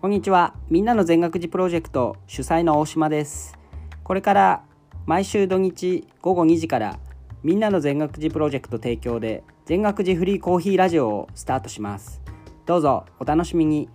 こんにちは。みんなの全学寺プロジェクト主催の大島です。これから毎週土日午後2時からみんなの全学児プロジェクト提供で全学児フリーコーヒーラジオをスタートします。どうぞお楽しみに。